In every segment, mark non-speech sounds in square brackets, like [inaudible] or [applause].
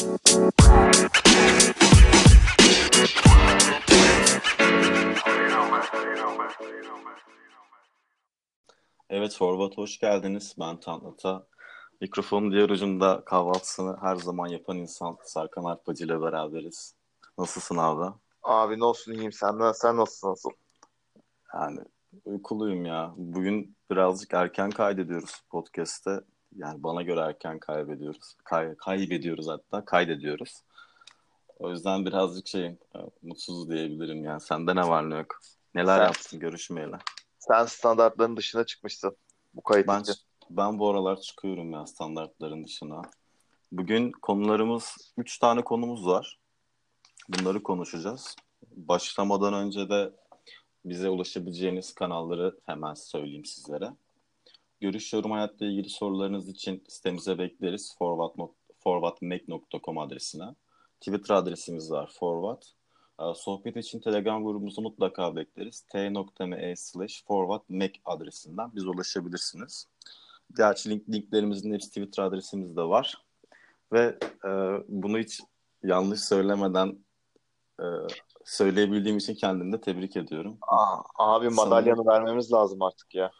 Evet Forvat hoş geldiniz. Ben Tanrıta. Mikrofonun diğer ucunda kahvaltısını her zaman yapan insan Sarkan Arpacı ile beraberiz. Nasılsın abi? Abi ne olsun iyiyim senden. Sen nasılsın nasıl? Yani uykuluyum ya. Bugün birazcık erken kaydediyoruz podcast'te. Yani bana göre erken kaybediyoruz. Kay kaybediyoruz hatta. Kaydediyoruz. O yüzden birazcık şey e, mutsuz diyebilirim yani. Sende ne var ne yok? Neler Sen- yaptın görüşmeyeli? Sen standartların dışına çıkmışsın bu kayıt Ben, için. ben bu aralar çıkıyorum ya standartların dışına. Bugün konularımız, üç tane konumuz var. Bunları konuşacağız. Başlamadan önce de bize ulaşabileceğiniz kanalları hemen söyleyeyim sizlere. Görüş yorum hayatla ilgili sorularınız için sitemize bekleriz. Forward, forwardmac.com adresine. Twitter adresimiz var forward. Sohbet için Telegram grubumuzu mutlaka bekleriz. t.me slash forwardmac adresinden bize ulaşabilirsiniz. Gerçi link, linklerimizin hepsi Twitter adresimizde var. Ve e, bunu hiç yanlış söylemeden e, söyleyebildiğim için kendimi de tebrik ediyorum. Aa, abi madalyanı vermemiz lazım artık ya.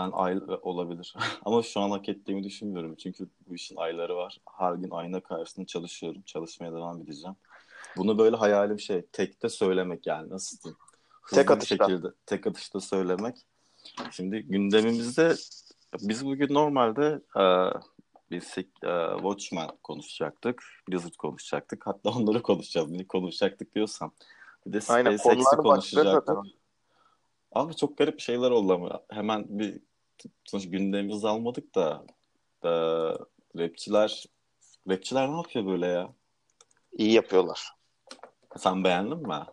Ben ay olabilir. [laughs] Ama şu an hak ettiğimi düşünmüyorum. Çünkü bu işin ayları var. Her gün ayna karşısında çalışıyorum. Çalışmaya devam edeceğim. Bunu böyle hayalim şey tekte söylemek yani nasıl diyeyim? Hızlı Tek atışta. şekilde tek atışta söylemek. Şimdi gündemimizde biz bugün normalde e, sek- e, Watchmen konuşacaktık. Blizzard konuşacaktık. Hatta onları konuşacağız. Ne konuşacaktık diyorsam. Bir de SpaceX'i konuşacaktık. Abi çok garip şeyler oldu ama hemen bir sonuç gündemimizi almadık da e, rapçiler rapçiler ne yapıyor böyle ya? İyi yapıyorlar. Sen beğendin mi?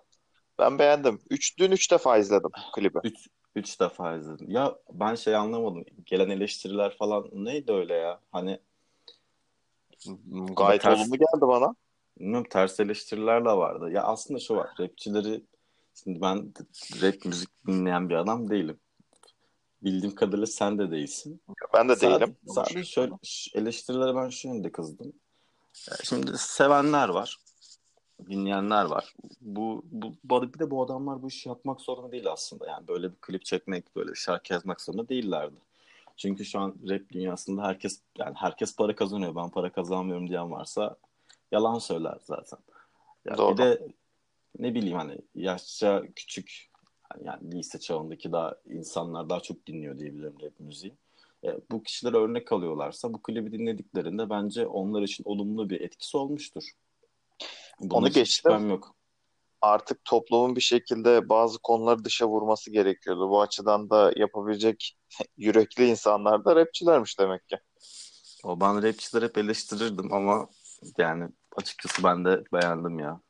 Ben beğendim. Üç, dün üç defa izledim klibi. Üç, üç defa izledim. Ya ben şey anlamadım. Gelen eleştiriler falan neydi öyle ya? Hani Gayet Ters- olumlu geldi bana. bilmiyorum ters eleştiriler de vardı. Ya aslında şu var. Rapçileri şimdi ben rap müzik dinleyen bir adam değilim. Bildiğim kadarıyla sen de değilsin. Ben de Sadece- değilim. Sadece şöyle eleştirilere ben şu yönde kızdım. Şimdi sevenler var. Dinleyenler var. Bu, bu, bu bir de bu adamlar bu işi yapmak zorunda değil aslında. Yani böyle bir klip çekmek, böyle bir şarkı yazmak zorunda değillerdi. Çünkü şu an rap dünyasında herkes yani herkes para kazanıyor. Ben para kazanmıyorum diyen varsa yalan söyler zaten. Ya Doğru. bir de ne bileyim hani yaşça küçük yani lise çağındaki daha insanlar daha çok dinliyor diyebilirim rap müziği. E, bu kişiler örnek alıyorlarsa bu klibi dinlediklerinde bence onlar için olumlu bir etkisi olmuştur. Bunda Onu geçtim. yok. Artık toplumun bir şekilde bazı konuları dışa vurması gerekiyordu. Bu açıdan da yapabilecek [laughs] yürekli insanlar da rapçilermiş demek ki. O ben rapçileri hep eleştirirdim ama yani açıkçası ben de beğendim ya.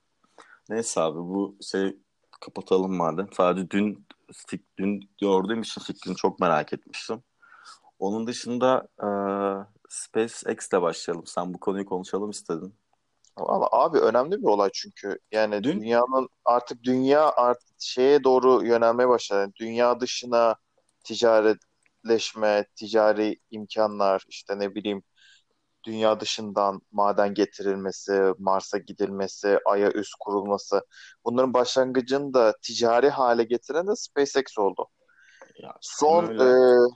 Neyse abi bu şey kapatalım madem. Sadece dün fik- dün gördüğüm için fikrini çok merak etmiştim. Onun dışında e, SpaceX'le başlayalım. Sen bu konuyu konuşalım istedin. Valla abi önemli bir olay çünkü. Yani Dün- dünyanın artık dünya artık şeye doğru yönelmeye başladı. Yani dünya dışına ticaretleşme, ticari imkanlar, işte ne bileyim dünya dışından maden getirilmesi, Mars'a gidilmesi, Ay'a üs kurulması. Bunların başlangıcını da ticari hale getiren de SpaceX oldu. Ya, Son öyle. e,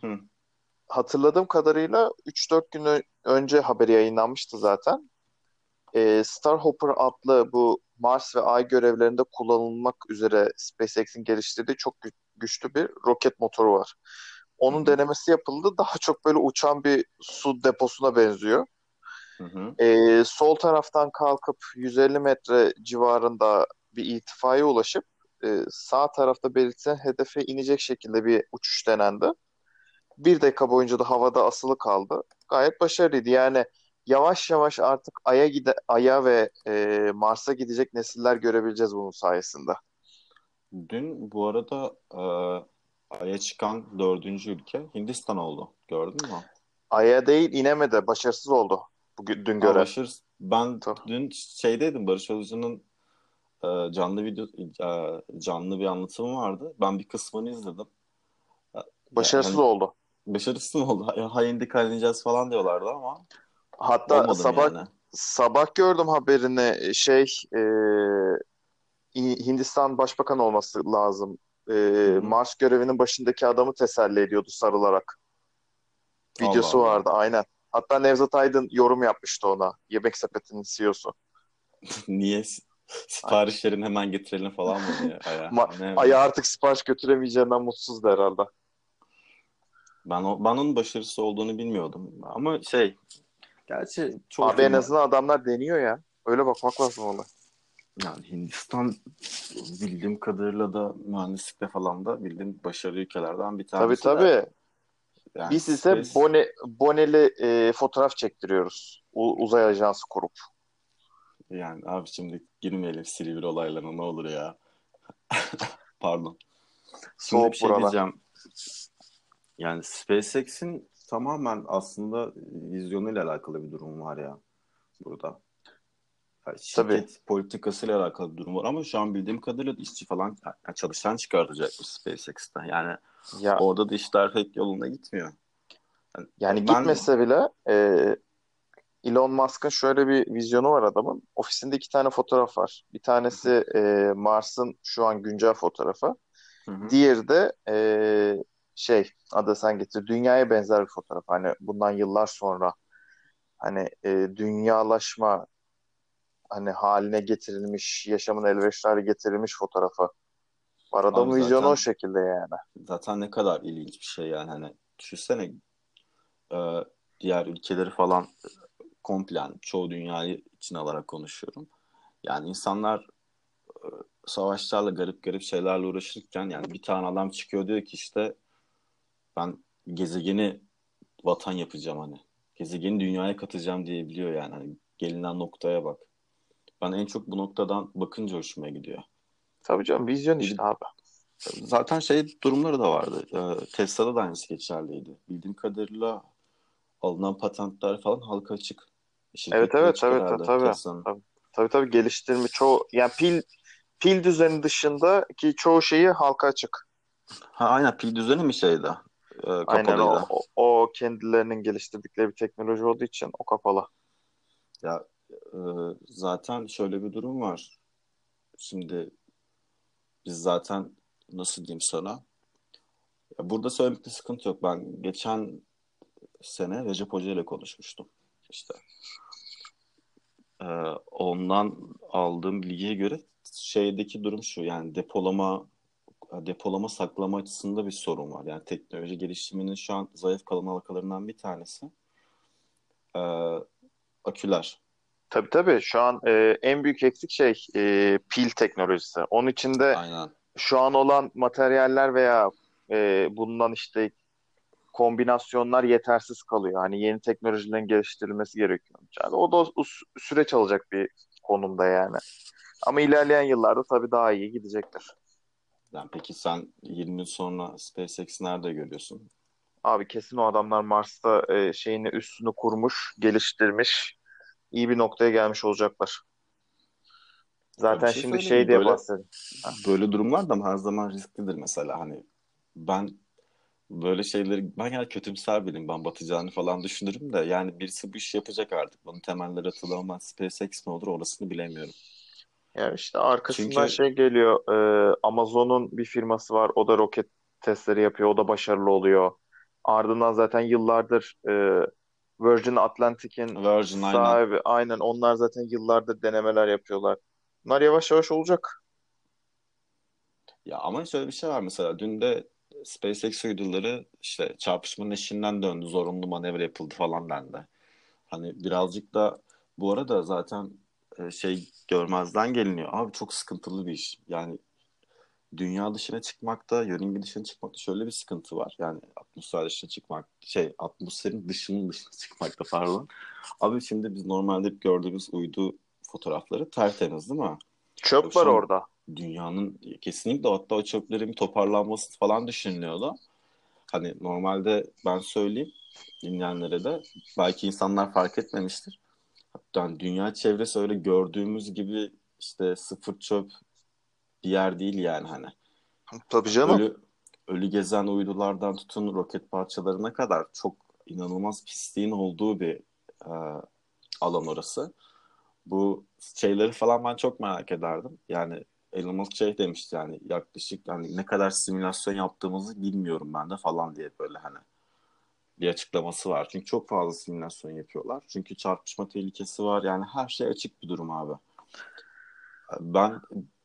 Hı. hatırladığım kadarıyla 3-4 gün önce haberi yayınlanmıştı zaten. Ee, Starhopper adlı bu Mars ve Ay görevlerinde kullanılmak üzere SpaceX'in geliştirdiği çok gü- güçlü bir roket motoru var. Onun denemesi yapıldı. Daha çok böyle uçan bir su deposuna benziyor. Hı hı. Ee, sol taraftan kalkıp 150 metre civarında bir irtifaya ulaşıp e, sağ tarafta belirtilen hedefe inecek şekilde bir uçuş denendi. Bir dakika boyunca da havada asılı kaldı. Gayet başarılıydı. Yani yavaş yavaş artık Ay'a gide Ay'a ve e, Mars'a gidecek nesiller görebileceğiz bunun sayesinde. Dün bu arada e, Ay'a çıkan dördüncü ülke Hindistan oldu. Gördün mü? Ay'a değil inemedi. Başarısız oldu bugün dün göre. Başarı- ben Tabii. dün şeydeydim Barış Özcan'ın e, canlı video e, canlı bir anlatımı vardı. Ben bir kısmını izledim. Başarısız Yani- oldu. Başarısız mı oldu? Ha, ha indik halledeceğiz falan diyorlardı ama Hatta sabah yani? sabah gördüm haberini şey e, Hindistan Başbakanı olması lazım. E. Mars görevinin başındaki adamı teselli ediyordu sarılarak. Allah Videosu Allah. vardı aynen. Hatta Nevzat Aydın yorum yapmıştı ona. Yemek Sepeti'nin CEO'su. [laughs] Niye s- siparişlerini hemen getirelim falan mı [laughs] aya. Ma-? Aya artık sipariş götüremeyeceğinden mutsuzdu herhalde. Ben, o, ben onun başarısı olduğunu bilmiyordum. Ama şey gerçi çoğu Abi en azından adamlar deniyor ya. Öyle bakmak lazım ona. yani Hindistan bildiğim kadarıyla da mühendislikte falan da bildiğim başarılı ülkelerden bir Tabii tanesi de tabii. Yani Biz ise Space bone, boneli e, fotoğraf çektiriyoruz. U- uzay ajansı kurup. yani abi şimdi girmeyelim Silivri olaylarına ne olur ya. [laughs] Pardon. Şimdi Soğuk bir şey buralar. diyeceğim. Yani SpaceX'in tamamen aslında vizyonuyla alakalı bir durum var ya burada. Yani Tabii. şirket politikasıyla alakalı bir durum var ama şu an bildiğim kadarıyla da işçi falan yani çalışan çıkartacakmış SpaceX'te. Yani Ya orada da işler pek yolunda gitmiyor. Yani yani ben gitmese bile e, Elon Musk'ın şöyle bir vizyonu var adamın. Ofisinde iki tane fotoğraf var. Bir tanesi e, Mars'ın şu an güncel fotoğrafı. Hı hı. Diğeri de e, şey adı sen getir dünyaya benzer bir fotoğraf. Hani bundan yıllar sonra hani e, dünyalaşma hani haline getirilmiş, yaşamın elverişli hale getirilmiş fotoğrafı. Var adamın Abi vizyonu o zaten şekilde yani. zaten ne kadar ilginç bir şey yani hani düşünsene e, diğer ülkeleri falan komple yani çoğu dünyayı içine alarak konuşuyorum. Yani insanlar e, savaşlarla garip garip şeylerle uğraşırken yani bir tane adam çıkıyor diyor ki işte ben gezegeni vatan yapacağım hani. Gezegeni dünyaya katacağım diyebiliyor yani. Hani gelinen noktaya bak. Ben en çok bu noktadan bakınca hoşuma gidiyor. Tabii canım vizyon işte abi. zaten şey durumları da vardı. Ee, Tesla'da da aynısı geçerliydi. Bildiğim kadarıyla alınan patentler falan halka açık. Evet Şirket evet evet herhalde tabii. Tesla'nın. Tabii tabii, tabii geliştirme çoğu yani pil pil düzeni dışındaki çoğu şeyi halka açık. Ha aynen pil düzeni mi şeydi? Ee, Aynen o, kapalıydı. o, o kendilerinin geliştirdikleri bir teknoloji olduğu için o kapalı. Ya e, zaten şöyle bir durum var. Şimdi biz zaten nasıl diyeyim sana? Ya burada söylemekte sıkıntı yok. Ben geçen sene Recep Hoca ile konuşmuştum. İşte e, ondan aldığım bilgiye göre şeydeki durum şu yani depolama depolama saklama açısında bir sorun var. Yani teknoloji gelişiminin şu an zayıf kalan halkalarından bir tanesi e, aküler. Tabii tabii şu an e, en büyük eksik şey e, pil teknolojisi. Onun içinde Aynen. şu an olan materyaller veya e, bulunan işte kombinasyonlar yetersiz kalıyor. Hani yeni teknolojilerin geliştirilmesi gerekiyor. Yani o da us- süreç alacak bir konumda yani. Ama ilerleyen yıllarda tabii daha iyi gidecektir. Yani peki sen 20 yıl sonra SpaceX nerede görüyorsun? Abi kesin o adamlar Mars'ta e, şeyini üstünü kurmuş, geliştirmiş, iyi bir noktaya gelmiş olacaklar. Zaten şey şimdi şey diye Böyle böyle durumlar da her zaman risklidir mesela. Hani ben böyle şeyleri ben yani kötümser biriyim. Ben batacağını falan düşünürüm de yani birisi bu işi yapacak artık. Bunun temelleri atılır ama SpaceX ne olur orasını bilemiyorum. Yani işte arkasından Çünkü şey geliyor. e, Amazon'un bir firması var. O da roket testleri yapıyor. O da başarılı oluyor. Ardından zaten yıllardır e, Virgin Atlantic'in Virgin aynen. sahibi. Aynen onlar zaten yıllardır denemeler yapıyorlar. Bunlar yavaş yavaş olacak. Ya ama şöyle bir şey var mesela dün de SpaceX uyduları işte çarpışmanın eşiğinden döndü. Zorunlu manevra yapıldı falan dendi. Hani birazcık da bu arada zaten e, şey görmezden geliniyor. Abi çok sıkıntılı bir iş. Yani dünya dışına çıkmakta, yörünge dışına çıkmakta şöyle bir sıkıntı var. Yani atmosfer dışına çıkmak, şey atmosferin dışının dışına çıkmakta pardon. Abi şimdi biz normalde hep gördüğümüz uydu fotoğrafları tertemiz değil mi? Yok Çöp var orada. dünyanın kesinlikle hatta o çöplerin toparlanması falan düşünülüyordu. Hani normalde ben söyleyeyim dinleyenlere de belki insanlar fark etmemiştir. Yani dünya çevresi öyle gördüğümüz gibi işte sıfır çöp bir yer değil yani hani. Tabii canım. Ölü ölü gezen uydulardan tutun roket parçalarına kadar çok inanılmaz pisliğin olduğu bir e, alan orası. Bu şeyleri falan ben çok merak ederdim. Yani Elon Musk şey demişti yani yaklaşık hani ne kadar simülasyon yaptığımızı bilmiyorum ben de falan diye böyle hani bir açıklaması var. Çünkü çok fazla simülasyon yapıyorlar. Çünkü çarpışma tehlikesi var. Yani her şey açık bir durum abi. Ben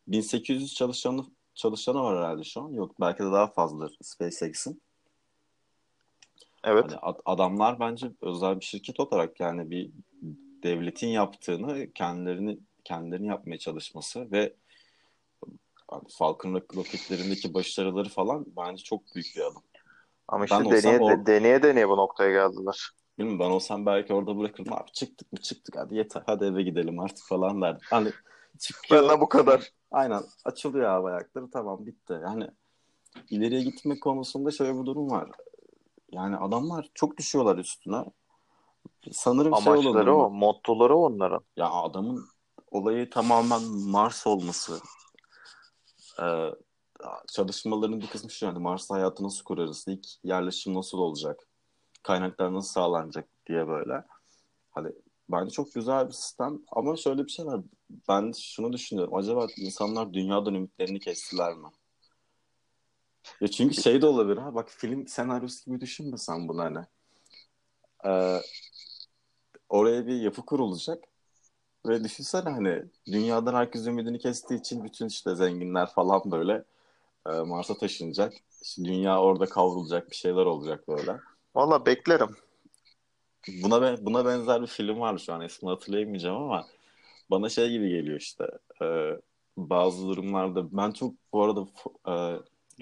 1800 çalışanı çalışanı var herhalde şu an. Yok belki de daha fazladır SpaceX'in. Evet. Hani adamlar bence özel bir şirket olarak yani bir devletin yaptığını kendilerini kendilerini yapmaya çalışması ve hani Falcon roketlerindeki başarıları falan bence çok büyük bir adım. Ama işte ben deneye, or- deneye deneye bu noktaya geldiler. Bilmiyorum ben olsam belki orada bırakırım. Abi çıktık mı çıktık hadi yeter hadi eve gidelim artık falan derdim. Hani çıkıyor. Benden bu kadar. Aynen açılıyor hava ayakları tamam bitti. Yani ileriye gitme konusunda şöyle bir durum var. Yani adamlar çok düşüyorlar üstüne. Sanırım Amaçları şey olabilir. o, mottoları onların. Ya adamın olayı tamamen Mars olması. Ee, çalışmalarının bir kısmı şu yani Mars'ta hayatı nasıl kurarız? İlk yerleşim nasıl olacak? Kaynaklar nasıl sağlanacak diye böyle. Hani bence çok güzel bir sistem ama şöyle bir şey var. Ben şunu düşünüyorum. Acaba insanlar dünyadan ümitlerini kestiler mi? Ya çünkü şey de olabilir ha. Bak film senaryosu gibi düşünme sen bunu hani. Ee, oraya bir yapı kurulacak. Ve düşünsene hani dünyadan herkes ümidini kestiği için bütün işte zenginler falan böyle e, Mars'a taşınacak. İşte dünya orada kavrulacak bir şeyler olacak böyle. Valla beklerim. Buna buna benzer bir film var şu an ismini hatırlayamayacağım ama bana şey gibi geliyor işte. E, bazı durumlarda ben çok bu arada e,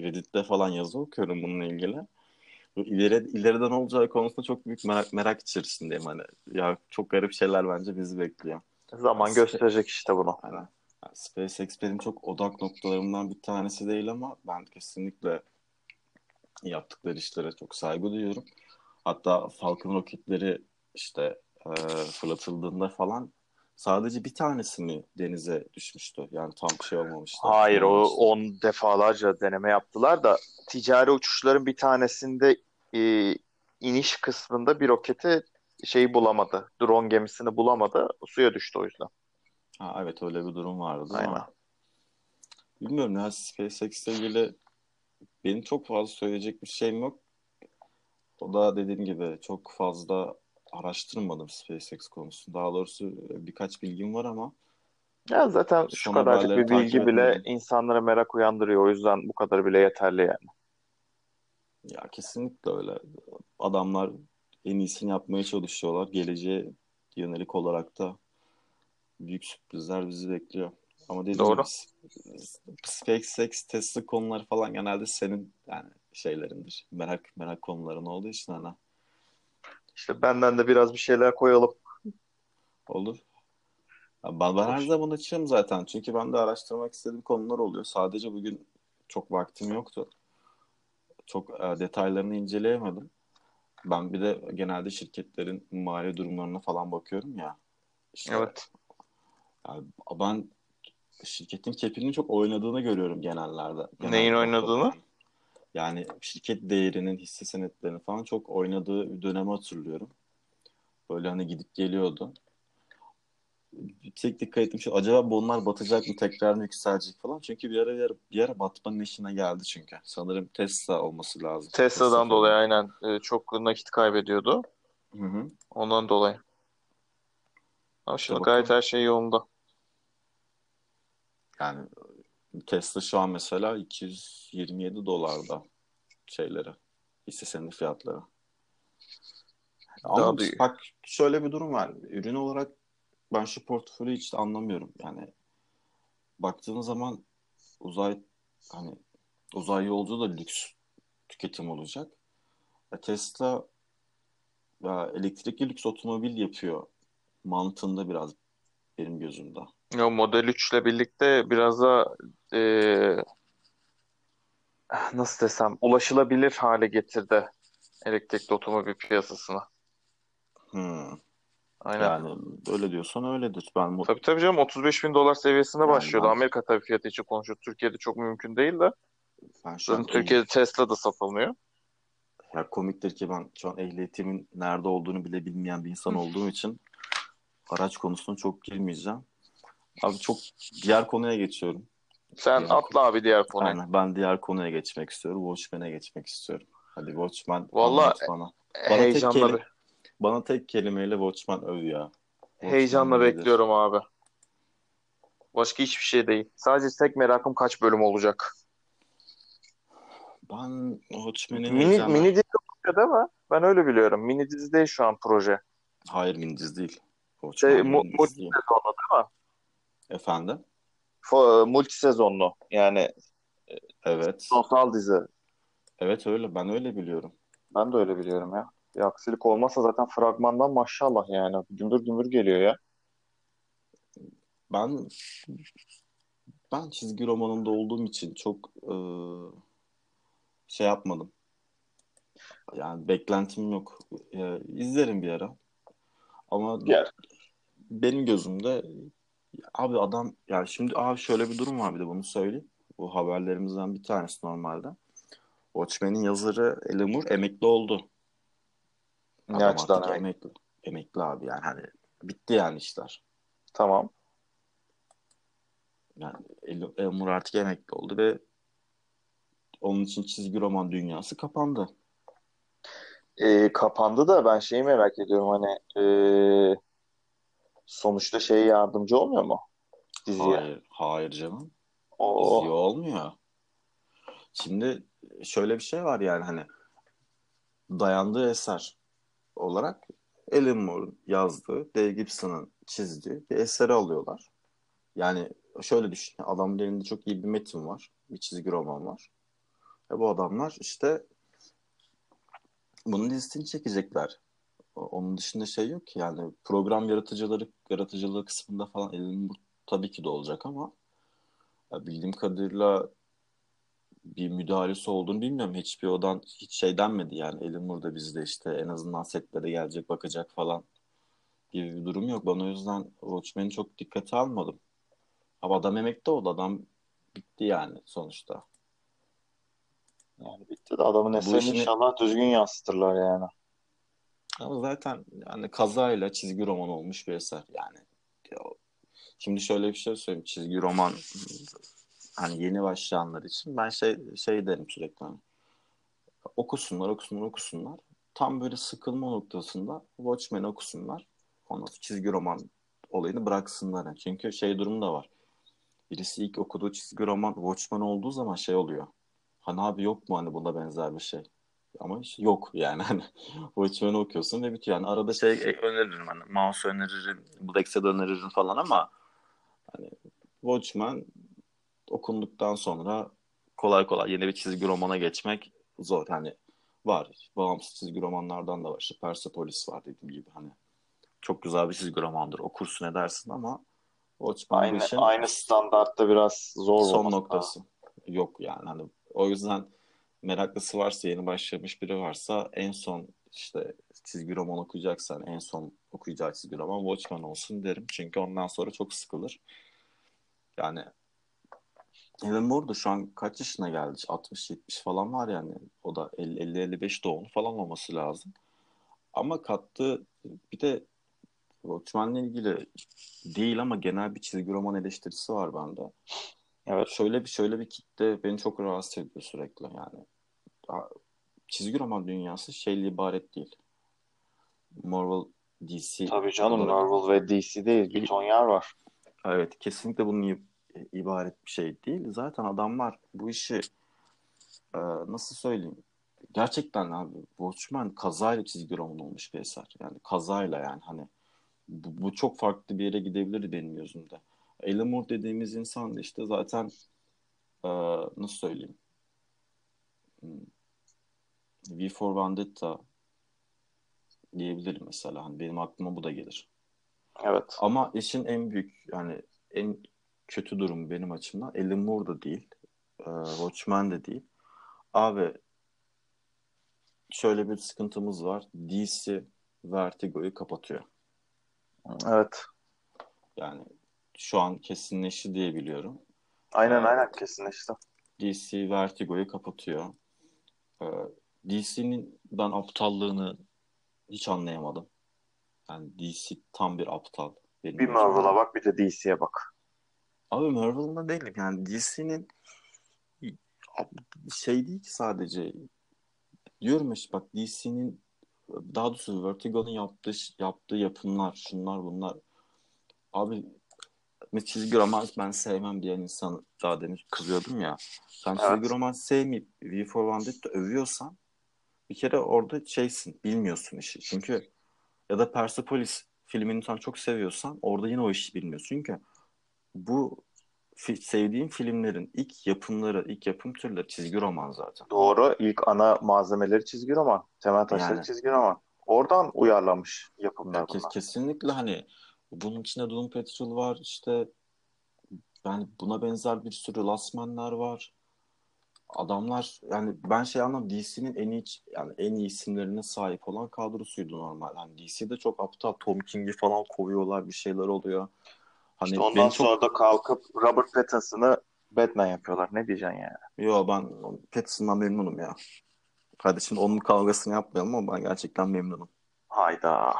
Reddit'te falan yazı okuyorum bununla ilgili. İleri, ileriden olacağı konusunda çok büyük merak, merak içerisindeyim hani. Ya çok garip şeyler bence bizi bekliyor. Zaman yani, gösterecek işte bunu. Aynen. Yani SpaceX benim çok odak noktalarımdan bir tanesi değil ama ben kesinlikle yaptıkları işlere çok saygı duyuyorum. Hatta Falcon roketleri işte e, fırlatıldığında falan sadece bir tanesi mi denize düşmüştü? Yani tam şey olmamıştı. Hayır o on defalarca deneme yaptılar da ticari uçuşların bir tanesinde e, iniş kısmında bir roketi şeyi bulamadı. Drone gemisini bulamadı. Suya düştü o yüzden. Ha, evet öyle bir durum vardı. Aynen. Ama bilmiyorum ya SpaceX ile ilgili benim çok fazla söyleyecek bir şeyim yok. O da dediğim gibi çok fazla araştırmadım SpaceX konusunda. Daha doğrusu birkaç bilgim var ama ya zaten şu kadarcık bir bilgi bile etmedim. insanlara merak uyandırıyor. O yüzden bu kadar bile yeterli yani. Ya kesinlikle öyle. Adamlar en iyisini yapmaya çalışıyorlar. Geleceğe yönelik olarak da büyük sürprizler bizi bekliyor. Ama dediğim Doğru. gibi SpaceX, Tesla konuları falan genelde senin yani şeylerindir. Merak merak konuların olduğu için hani. İşte benden de biraz bir şeyler koyalım. Olur. Ben, ben her zaman açığım zaten. Çünkü ben de araştırmak istediğim konular oluyor. Sadece bugün çok vaktim yoktu. Çok e, detaylarını inceleyemedim. Ben bir de genelde şirketlerin mali durumlarına falan bakıyorum ya. İşte, evet. Yani ben şirketin kepinin çok oynadığını görüyorum genellerde. Genelde Neyin oynadığını? Yani şirket değerinin, hisse senetlerinin falan çok oynadığı bir dönemi hatırlıyorum. Böyle hani gidip geliyordu. Tek dikkat ettim şu acaba bunlar batacak mı tekrar mı yükselecek falan. Çünkü bir ara bir ara, bir ara batmanın işine geldi çünkü. Sanırım Tesla olması lazım. Tesla'dan Tesla dolayı aynen. Ee, çok nakit kaybediyordu. Hı hı. Ondan dolayı. Ama şimdi gayet her şey yolunda. Yani Tesla şu an mesela 227 dolarda şeyleri. Hisse senedi fiyatları. Ama Daha bak şöyle bir durum var. Ürün olarak ben şu portföyü hiç de anlamıyorum. Yani baktığın zaman uzay hani uzay yolcu da lüks tüketim olacak. Tesla ya elektrikli lüks otomobil yapıyor mantığında biraz benim gözümde. Ya Model 3 ile birlikte biraz da e, nasıl desem ulaşılabilir hale getirdi elektrikli otomobil piyasasını. Hmm. Aynen. Yani öyle diyorsan öyledir. Ben tabii tabii canım 35 bin dolar seviyesinde yani başlıyordu. Ben... Amerika tabii fiyatı için konuşuyor. Türkiye'de çok mümkün değil de. Ben şu an Türkiye'de en... Tesla da satılmıyor. Ya komiktir ki ben şu an ehliyetimin nerede olduğunu bile bilmeyen bir insan olduğum için araç konusuna çok girmeyeceğim. Abi çok diğer konuya geçiyorum. Sen Diğer atla abi diğer konuya. Aynen. Ben diğer konuya geçmek istiyorum. Watchmen'e geçmek istiyorum. Hadi Watchmen Vallahi bana. Bana tek, Heyecanla, kelime, be- bana tek kelimeyle Watchmen öv ya. Watchmen heyecanla nedir? bekliyorum abi. Başka hiçbir şey değil. Sadece tek merakım kaç bölüm olacak. Ben Watchmen'in Mini, heyecanla... mini dizi değil mi? Ben öyle biliyorum. Mini dizi değil şu an proje. Hayır mini dizi değil. Şey, mu- mini dizi multi sezonlu değil mi? Efendim? Fo- multi sezonlu. Yani Evet. sonsal dizi. Evet öyle. Ben öyle biliyorum. Ben de öyle biliyorum ya. Bir aksilik olmazsa zaten fragmandan maşallah yani. Gümbür gümbür geliyor ya. Ben ben çizgi romanında olduğum için çok e, şey yapmadım. Yani beklentim yok. E, izlerim bir ara. Ama Gel. Benim gözümde abi adam yani şimdi abi şöyle bir durum var bir de bunu söyleyeyim. Bu haberlerimizden bir tanesi normalde. Watchmen'in yazarı Moore emekli oldu. Ne Adam açıdan emekli? emekli. Emekli abi yani hani bitti yani işler. Tamam. Yani El- Alan Moore artık emekli oldu ve onun için çizgi roman dünyası kapandı. Ee, kapandı da ben şeyi merak ediyorum hani ee, sonuçta şeye yardımcı olmuyor mu? Diziye. Hayır, hayır canım. Oo. Diziye olmuyor. Şimdi şöyle bir şey var yani hani dayandığı eser olarak Alan Moore'un yazdığı, Dave Gibson'ın çizdiği bir eseri alıyorlar. Yani şöyle düşün. Adamın elinde çok iyi bir metin var. Bir çizgi roman var. Ve bu adamlar işte bunun dizisini çekecekler. Onun dışında şey yok ki yani program yaratıcıları yaratıcılığı kısmında falan Alan Moore tabii ki de olacak ama bildiğim kadarıyla bir müdahalesi olduğunu bilmiyorum. Hiçbir odan hiç şey denmedi yani. Alan Moore da bizde işte en azından setlere gelecek bakacak falan gibi bir durum yok. Ben o yüzden Watchmen'i çok dikkate almadım. Ama adam emekli oldu. Adam bitti yani sonuçta. Yani bitti de adamın eserini işini- inşallah düzgün yansıtırlar yani. Ama zaten yani kazayla çizgi roman olmuş bir eser yani. Ya, Şimdi şöyle bir şey söyleyeyim. Çizgi roman hani yeni başlayanlar için ben şey şey derim sürekli hani, okusunlar okusunlar okusunlar. Tam böyle sıkılma noktasında Watchmen'i okusunlar. Ondan sonra çizgi roman olayını bıraksınlar. Yani. Çünkü şey durumu da var. Birisi ilk okuduğu çizgi roman Watchmen olduğu zaman şey oluyor. Hani abi yok mu hani buna benzer bir şey? Ama hiç yok yani [laughs] hani Watchmen'i okuyorsun ve bitiyor. Yani arada şey öneririm hani Mouse öneririm, Black Sad öneririm falan ama hani Watchmen okunduktan sonra kolay kolay yeni bir çizgi romana geçmek zor. Hani var. Bağımsız çizgi romanlardan da var. İşte Persepolis var dediğim gibi. Hani çok güzel bir çizgi romandır. Okursun edersin ama Watchmen Aynı işin aynı standartta biraz zor son noktası. Yok yani. Hani o yüzden meraklısı varsa, yeni başlamış biri varsa en son işte çizgi roman okuyacaksan en son okuyacağı çizgi roman Watchmen olsun derim. Çünkü ondan sonra çok sıkılır. Yani Alan Moore da şu an kaç yaşına geldi? 60-70 falan var yani. O da 50-55 doğumlu falan olması lazım. Ama kattığı bir de Watchmen'le ilgili değil ama genel bir çizgi roman eleştirisi var bende. Evet. Şöyle bir şöyle bir kitle beni çok rahatsız ediyor sürekli yani. Çizgi roman dünyası şeyle ibaret değil. Marvel, DC. Tabii canım olarak- Marvel ve DC'deyiz. Bir ton yer var. Evet, kesinlikle bunun i- ibaret bir şey değil. Zaten adamlar bu işi e, nasıl söyleyeyim? Gerçekten abi Watchmen kazayla çizgi roman olmuş bir eser. Yani kazayla yani hani bu, bu çok farklı bir yere gidebilir benim gözümde. Alan Moore dediğimiz insan da işte zaten e, nasıl söyleyeyim? V for Vendetta diyebilirim mesela. Hani benim aklıma bu da gelir. Evet. Ama işin en büyük yani en kötü durumu benim açımdan Alan Moore da değil. E, Watchmen de değil. Abi şöyle bir sıkıntımız var. DC Vertigo'yu kapatıyor. Evet. Yani şu an kesinleşti diye biliyorum. Aynen Ee, aynen kesinleşti. DC Vertigo'yu kapatıyor. Ee, DC'nin ben aptallığını hiç anlayamadım. Yani DC tam bir aptal. Benim Bir. Marvel'a bak bir de DC'ye bak. Abi Marvel'da değilim. Yani DC'nin şey değil ki sadece diyorum işte bak DC'nin daha doğrusu Vertigo'nun yaptığı yaptığı yapımlar şunlar bunlar abi çizgi roman ben sevmem diyen insan daha demin kızıyordum ya. Sen Evet. çizgi roman sevmeyip V for Vendetta övüyorsan bir kere orada şeysin bilmiyorsun işi. Çünkü ya da Persepolis filmini sen çok seviyorsan orada yine o işi bilmiyorsun. Çünkü bu fi- sevdiğim filmlerin ilk yapımları, ilk yapım türleri çizgi roman zaten. Doğru. İlk ana malzemeleri çizgi roman. Temel taşları Yani. çizgi roman. Oradan uyarlanmış Ya yapımlar kes- bunlar. kesinlikle hani bunun içinde Doom Patrol var işte yani buna benzer bir sürü lasmanlar var. Adamlar yani ben şey anlam DC'nin en iyi yani en iyi isimlerine sahip olan kadrosuydu normal. Hani DC'de çok aptal Tom King'i falan kovuyorlar bir şeyler oluyor. Hani İşte ondan beni çok sonra da kalkıp Robert Pattinson'ı Batman yapıyorlar. Ne diyeceksin yani? Yo ben Pattinson'dan memnunum ya. Hadi şimdi onun kavgasını yapmayalım ama ben gerçekten memnunum. Hayda.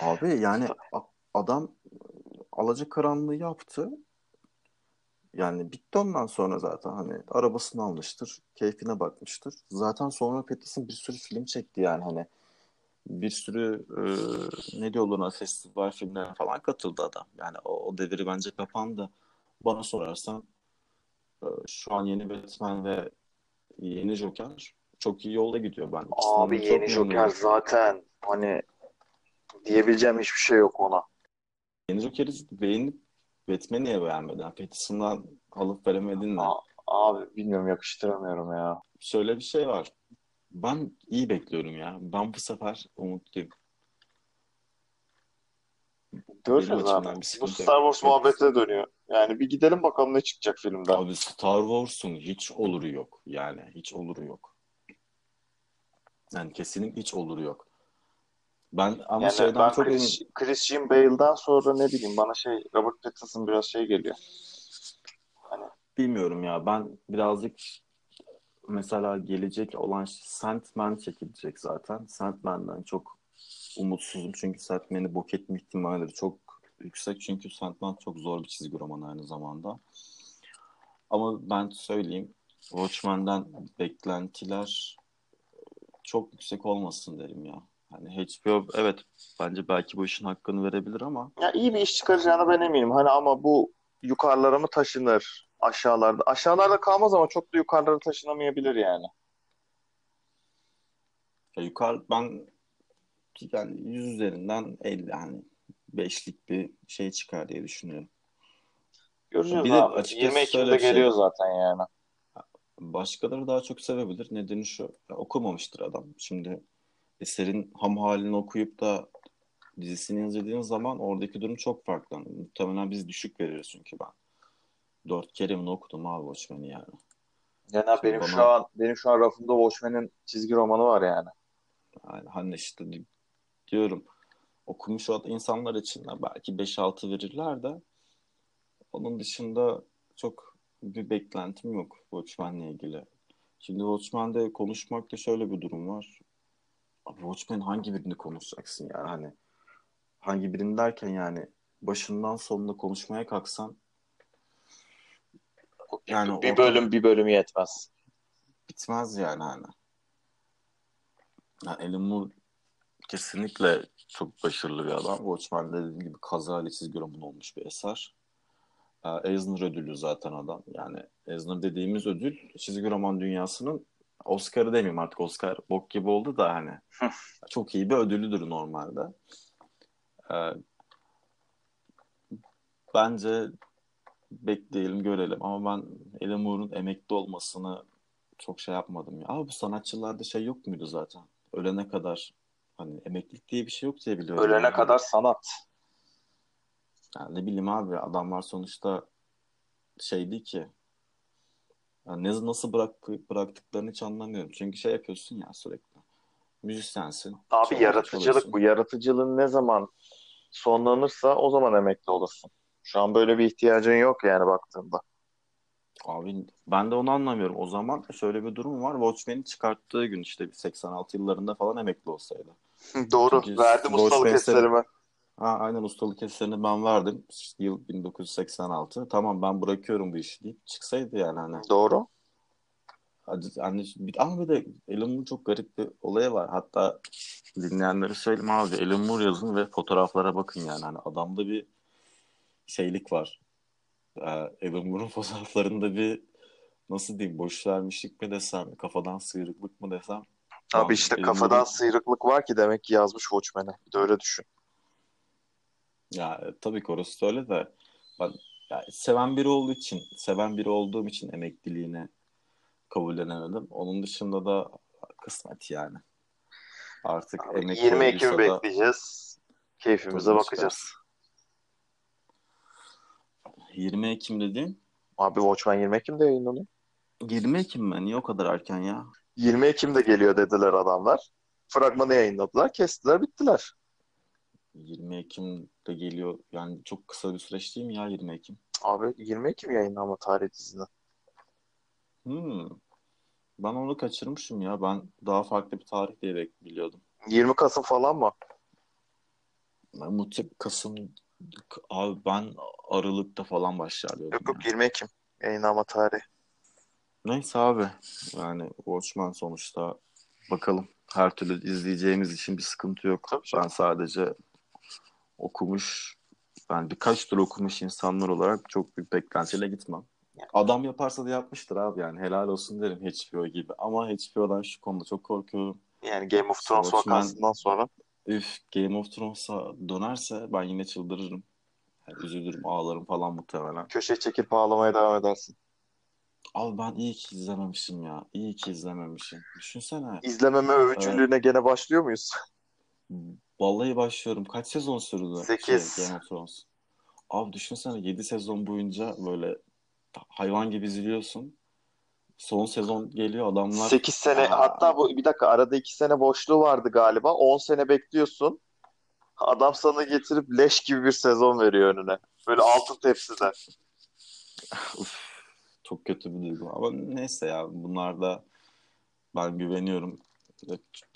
Abi yani adam Alacakaranlığı yaptı. Yani bitti ondan sonra zaten hani arabasını almıştır, keyfine bakmıştır. Zaten sonra Pattinson bir sürü film çekti yani hani bir sürü e, ne diyorlar ona festival filmlerine falan katıldı adam. Yani o, o devri bence kapandı. Bana sorarsan e, şu an yeni Batman ve yeni Joker çok iyi yolda gidiyor. Ben Abi yeni Joker zaten hani diyebileceğim hiçbir şey yok ona. Yeni Joker'i beğenip Batman'i niye beğenmedin? Pattinson'dan alıp veremedin mi? Abi bilmiyorum yakıştıramıyorum ya. Şöyle bir şey var. Ben iyi bekliyorum ya. Ben bu sefer umutluyum. Göreceğiz abi. Bu Star. Wars muhabbete dönüyor. Yani bir gidelim bakalım ne çıkacak filmden. Abi Star Wars'un hiç oluru yok. Yani hiç oluru yok. Yani kesinlikle hiç oluru yok. Ben ama Yani şeyden ben çok. Chris, Christian Bale'dan sonra ne bileyim bana şey Robert Pattinson biraz şey geliyor. Hani Bilmiyorum ya. Ben birazcık mesela gelecek olan şey Sandman çekilecek zaten. Sandman'dan çok umutsuzum. Çünkü Sandman'i bok etme ihtimalleri çok yüksek. Çünkü Sandman çok zor bir çizgi roman aynı zamanda. Ama ben söyleyeyim. Watchmen'den beklentiler çok yüksek olmasın derim ya. Hani HBO evet bence belki bu işin hakkını verebilir ama ya iyi bir iş çıkaracağına ben eminim. Hani ama bu yukarılara mı taşınır? Aşağılarda. Aşağılarda kalmaz ama çok da yukarılara taşınamayabilir yani. ya yukarı ben yani 100 üzerinden 50 hani 5'lik bir şey çıkar diye düşünüyorum. Göreceğiz Bir de abi. açıkçası 20 şöyle Ekim'de şey. geliyor zaten yani. Başkaları daha çok sevebilir. Nedeni şu. okumamıştır adam. Şimdi eserin ham halini okuyup da dizisini izlediğin zaman oradaki durum çok farklı. Muhtemelen biz düşük veririz çünkü ben. Dört kere mi okudum abi Watchmen'i yani. Yani Şimdi benim bana- şu an benim şu an rafımda Watchmen'in çizgi romanı var yani. Yani hani işte di- diyorum okumuş olan insanlar için de belki 5-6 verirler de onun dışında çok bir beklentim yok Watchmen'le ilgili. Şimdi Watchmen'de konuşmakta şöyle bir durum var. Abi Watchmen hangi birini konuşacaksın yani hani hangi birini derken yani başından sonuna konuşmaya kalksan yani bir bölüm bir bölüm yetmez. bitmez yani hani. Yani Alan Moore kesinlikle çok başarılı bir adam. Watchmen'de dediğim gibi kazayla çizgi roman olmuş bir eser. Ee, Eisner ödüllü zaten adam. Yani Eisner dediğimiz ödül çizgi roman dünyasının Oscar'ı demeyeyim artık Oscar bok gibi oldu da hani [laughs] çok iyi bir ödülüdür normalde. Ee, bence bekleyelim görelim ama ben Alan Moore'un emekli olmasını çok şey yapmadım ya. Abi bu sanatçılarda şey yok muydu zaten? Ölene kadar hani emeklilik diye bir şey yok diye biliyorum. Ölene yani. kadar sanat. Yani ne bileyim abi adamlar sonuçta şey değil ki yani nasıl bırak, bıraktıklarını hiç anlamıyorum. Çünkü şey yapıyorsun ya sürekli. Müzisyensin. Abi çalıyorsun, yaratıcılık çalıyorsun. bu. Yaratıcılığın ne zaman sonlanırsa o zaman emekli olursun. Şu an böyle bir ihtiyacın yok yani baktığında. Abi ben de onu anlamıyorum. O zaman şöyle bir durum var. Watchmen'i çıkarttığı gün işte bir 86 yıllarında falan emekli olsaydı. [laughs] Doğru. Çünkü Verdim ustalık eserime. Ha, aynen ustalık eserini ben verdim. Yıl 1986. Tamam ben bırakıyorum bu işi deyip çıksaydı yani hani. Doğru. Hadi, hani, ama bir de Alan Moore çok garip bir olayı var. Hatta dinleyenlere söyleyeyim abi Alan Moore yazın ve fotoğraflara bakın yani. Hani adamda bir şeylik var. Ee, Alan Moore'un [laughs] fotoğraflarında bir nasıl diyeyim boş vermişlik mi desem, kafadan sıyrıklık mı desem. Abi işte kafadan sıyrıklık var ki demek ki yazmış Watchmen'e. Bir de öyle düşün. Ya e, tabii ki orası öyle de ben ya, seven biri olduğu için, seven biri olduğum için emekliliğini kabullenemedim. Onun dışında da kısmet yani. Artık Abi emekli 20 Ekim olduysa da bekleyeceğiz. Keyfimize bakacağız. çıkarız. 20 Ekim dediğin Abi Watchmen 20 Ekim'de yayınlanıyor. 20 Ekim mi? Niye o kadar erken ya? 20 Ekim'de geliyor dediler adamlar. Fragmanı yayınladılar, kestiler, bittiler. 20 Ekim'de geliyor. Yani çok kısa bir süreç değil mi ya 20 Ekim? Abi 20 Ekim yayınlanma tarihi dizinin. Hmm. Ben onu kaçırmışım ya. Ben daha farklı bir tarih diye biliyordum. 20 Kasım falan mı? Mutlaka Kasım abi ben Aralık'ta falan başlar diyordum Yok yok ya. 20 Ekim yayınlanma tarihi. Neyse abi yani Watchmen sonuçta bakalım her türlü izleyeceğimiz için bir sıkıntı yok. Tabii canım. Ben sadece okumuş ben birkaç tur okumuş insanlar olarak çok büyük beklentiyle gitmem. Adam yaparsa da yapmıştır abi yani helal olsun derim HBO gibi. Ama HBO'dan şu konuda çok korkuyorum. Yani Game of Thrones vakasından sonra. Üf Game of Thrones'a dönerse ben yine çıldırırım. Yani üzülürüm ağlarım falan muhtemelen. Köşeye çekip ağlamaya devam edersin. Abi ben iyi ki izlememişim ya. İyi ki izlememişim. Düşünsene. İzlememe övücülüğüne gene başlıyor muyuz? Vallahi başlıyorum. Kaç sezon sürdü Sekiz. şey, Game of Thrones? Abi düşünsene 7 sezon boyunca böyle hayvan gibi izliyorsun. Son sezon geliyor adamlar 8 sene Aa. hatta bu bir dakika arada 2 sene boşluğu vardı galiba. 10 sene bekliyorsun. Adam sana getirip leş gibi bir sezon veriyor önüne. Böyle altın tepside. [laughs] Uf, çok kötü bir duygu. Ama neyse ya bunlar da ben güveniyorum.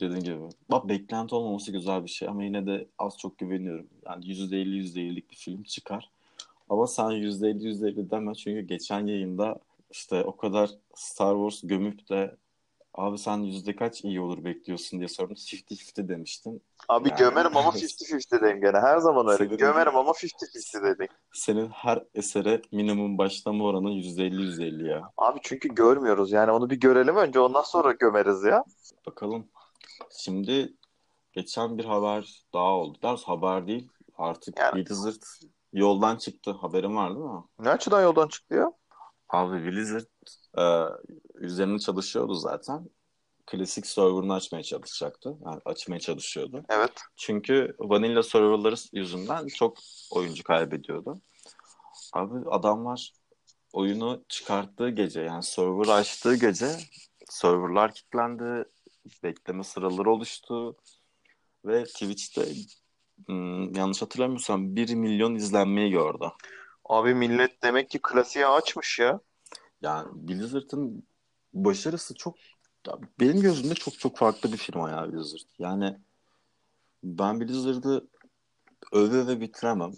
Dediğim gibi. Bak beklenti olmaması güzel bir şey ama yine de az çok güveniyorum. Yani %50 %50'lik bir film çıkar. Ama sen %50 %50 deme çünkü geçen yayında işte o kadar Star Wars gömüp de abi sen yüzde kaç iyi olur bekliyorsun diye sordum. 50-50 demiştin. Abi Yani- gömerim ama [laughs] 50-50'deyim gene. Her zaman öyle. Senin- Gömerim ama 50-50 dedim. Senin her esere minimum başlama oranı %50 %50 ya. Abi çünkü görmüyoruz. Yani onu bir görelim önce ondan sonra gömeriz ya. Bakalım. Şimdi geçen bir haber daha oldu. Doğrusu haber değil. Artık Yani- Blizzard yoldan çıktı. Haberin var değil mi? Ne açıdan yoldan çıktı ya? Abi Blizzard e, üzerine çalışıyordu zaten. Klasik server'ını açmaya çalışacaktı. Yani açmaya çalışıyordu. Evet. Çünkü vanilla serverları yüzünden çok oyuncu kaybediyordu. Abi adamlar oyunu çıkarttığı gece yani server açtığı gece serverlar kilitlendi. Bekleme sıraları oluştu. Ve Twitch'te hmm, yanlış hatırlamıyorsam 1 milyon izlenmeyi gördü. Abi millet demek ki klasiği açmış ya. Yani Blizzard'ın başarısı çok ya benim gözümde çok çok farklı bir firma ya Blizzard. Yani ben Blizzard'ı öve öve bitiremem.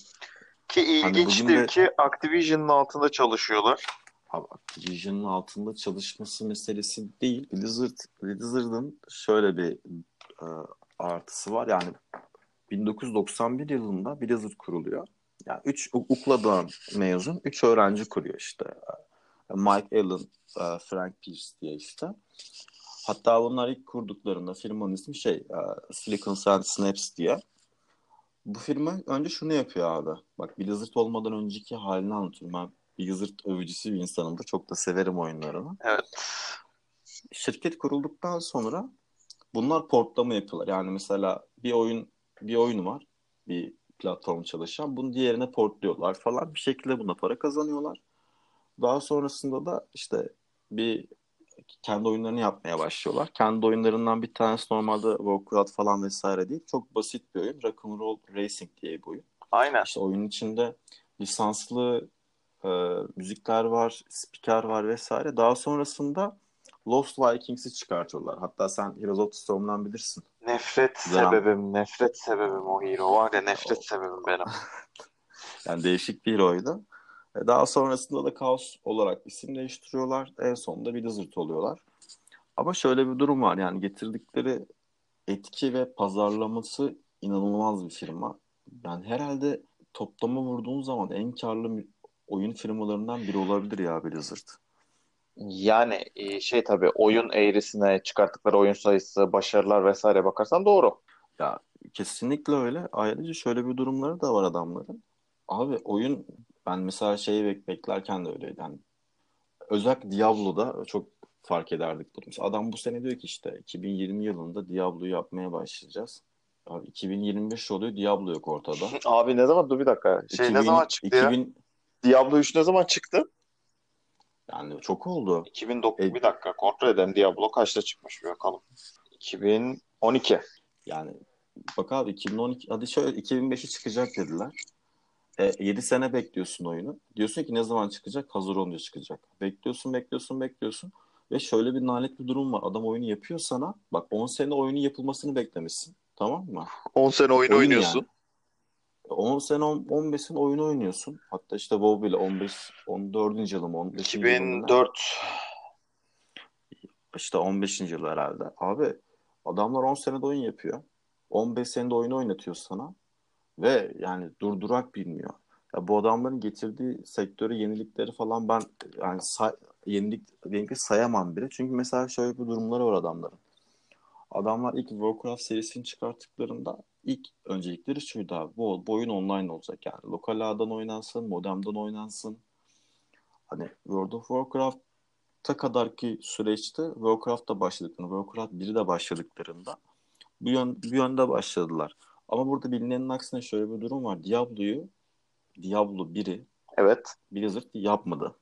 Ki ilginçtir bugün de- ki Activision'ın altında çalışıyorlar. Abi Activision'ın altında çalışması meselesi değil. Blizzard, Blizzard'ın şöyle bir e, artısı var. Yani 1991 yılında Blizzard kuruluyor. Yani 3 UCLA'dan mezun 3 öğrenci kuruyor işte. Mike Allen, e, Frank Pierce diye işte. Hatta bunlar ilk kurduklarında firmanın ismi şey e, Silicon Sand Snaps diye. Bu firma önce şunu yapıyor abi. Bak Blizzard olmadan önceki halini anlatıyorum. Ben Blizzard övücüsü bir insanımdır. Çok da severim oyunlarını. Evet. Şirket kurulduktan sonra bunlar portlama yapıyorlar. Yani mesela bir oyun bir oyun var. Bir platform çalışan. Bunu diğerine portluyorlar falan. Bir şekilde buna para kazanıyorlar. Daha sonrasında da işte bir kendi oyunlarını yapmaya başlıyorlar. Kendi oyunlarından bir tanesi normalde Warcraft falan vesaire değil. Çok basit bir oyun. Rock'n'Roll Racing diye bir oyun. Aynen. İşte oyunun içinde lisanslı e, müzikler var, spiker var vesaire. Daha sonrasında Lost Vikings'i çıkartıyorlar. Hatta sen Heroes of the Storm'dan bilirsin. Nefret Dönem- sebebim, nefret sebebim o hero var ya nefret sebebim benim. [laughs] Yani değişik bir heroydu. E, Daha sonrasında da Kaos olarak isim değiştiriyorlar. En sonunda bir Blizzard oluyorlar. Ama şöyle bir durum var. Yani getirdikleri etki ve pazarlaması inanılmaz bir firma. Yani herhalde toplama vurduğun zaman en karlı oyun firmalarından biri olabilir ya Blizzard. Yani e, şey tabii oyun eğrisine çıkarttıkları oyun sayısı, başarılar vesaire bakarsan doğru. Ya kesinlikle öyle. Ayrıca şöyle bir durumları da var adamların. Abi oyun ben mesela şeyi bek- beklerken de öyleydi. Yani özellikle Diablo'da çok fark ederdik bunu. Mesela adam bu sene diyor ki işte 2020 yılında Diablo'yu yapmaya başlayacağız. Abi 2025 oluyor Diablo yok ortada. [laughs] Abi ne zaman? Dur bir dakika. Şey ne 2000 zaman çıktı ya? 2000 Diablo 3 ne zaman çıktı? Yani çok oldu. 2009. E- Bir dakika kontrol edelim. Diablo kaçta çıkmış bir bakalım. 2012. Yani bak abi 2012 hadi şöyle 2005'i çıkacak dediler. E, 7 sene bekliyorsun oyunu. Diyorsun ki ne zaman çıkacak? Hazır olunca çıkacak. Bekliyorsun, bekliyorsun, bekliyorsun. Ve şöyle bir nalet bir durum var. Adam oyunu yapıyor sana. Bak 10 sene oyunun yapılmasını beklemişsin. Tamam mı? 10 sene oyun Oyun oynuyorsun. yani. 10 sene 15 sene oyunu oynuyorsun. Hatta işte WoW bile 15 14. yılı mı 15. yılı mı ne? 2004. İşte 15. yıl herhalde. Abi adamlar 10 senede oyun yapıyor. 15 senede oyunu oynatıyor sana. Ve yani durdurak bilmiyor. Ya bu adamların getirdiği sektörü yenilikleri falan ben yani say, yenilik yenilikleri sayamam bile. Çünkü mesela şöyle bir durumları var adamların. Adamlar ilk Warcraft serisini çıkarttıklarında ilk öncelikleri şuydu abi. Bu, bu oyun online olacak yani. Lokal ağdan oynansın, modemden oynansın. Hani World of Warcraft'a kadarki süreçte Warcraft'ta başladıklarında, Warcraft 1'de başladıklarında bu, yön, bu yönde başladılar. Ama burada bilinenin aksine şöyle bir durum var. Diablo'yu Diablo 1'i Evet. Blizzard yapmadı.